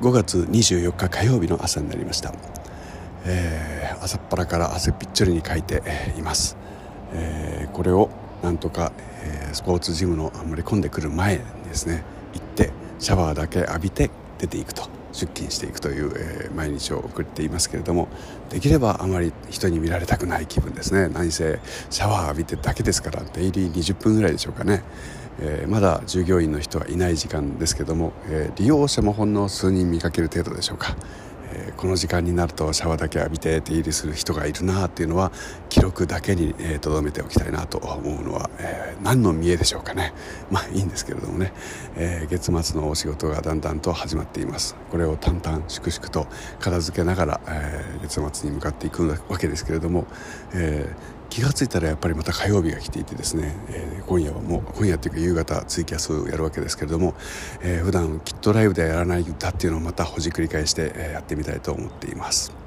5月24日火曜日の朝になりました、えー、朝っぱらから汗ぴっちょりにかいています、えー、これをなんとか、えー、スポーツジムのあんまり混んでくる前ですね行ってシャワーだけ浴びて出ていくと。出勤していくという、えー、毎日を送っていますけれどもできればあまり人に見られたくない気分ですね。何せシャワー浴びてだけですからデイリー20分ぐらいでしょうかね、えー、まだ従業員の人はいない時間ですけども、えー、利用者もほんの数人見かける程度でしょうか。えー、この時間になるとシャワーだけ浴びて手入れする人がいるなっていうのは記録だけにとど、えー、めておきたいなと思うのは、えー、何の見えでしょうかね。まあいいんですけれどもね、え月末のお仕事がだんだんと始まっています。これを淡々粛々と片付けながら、え月末に向かっていくわけですけれども、え気が付いたらやっぱりまた火曜日が来ていてですね、えー、今夜はもう今夜っていうか夕方ツイキャスをやるわけですけれども、えー、普段きっとライブではやらない歌っていうのをまたほじくり返して、え、やってみたいと思っています。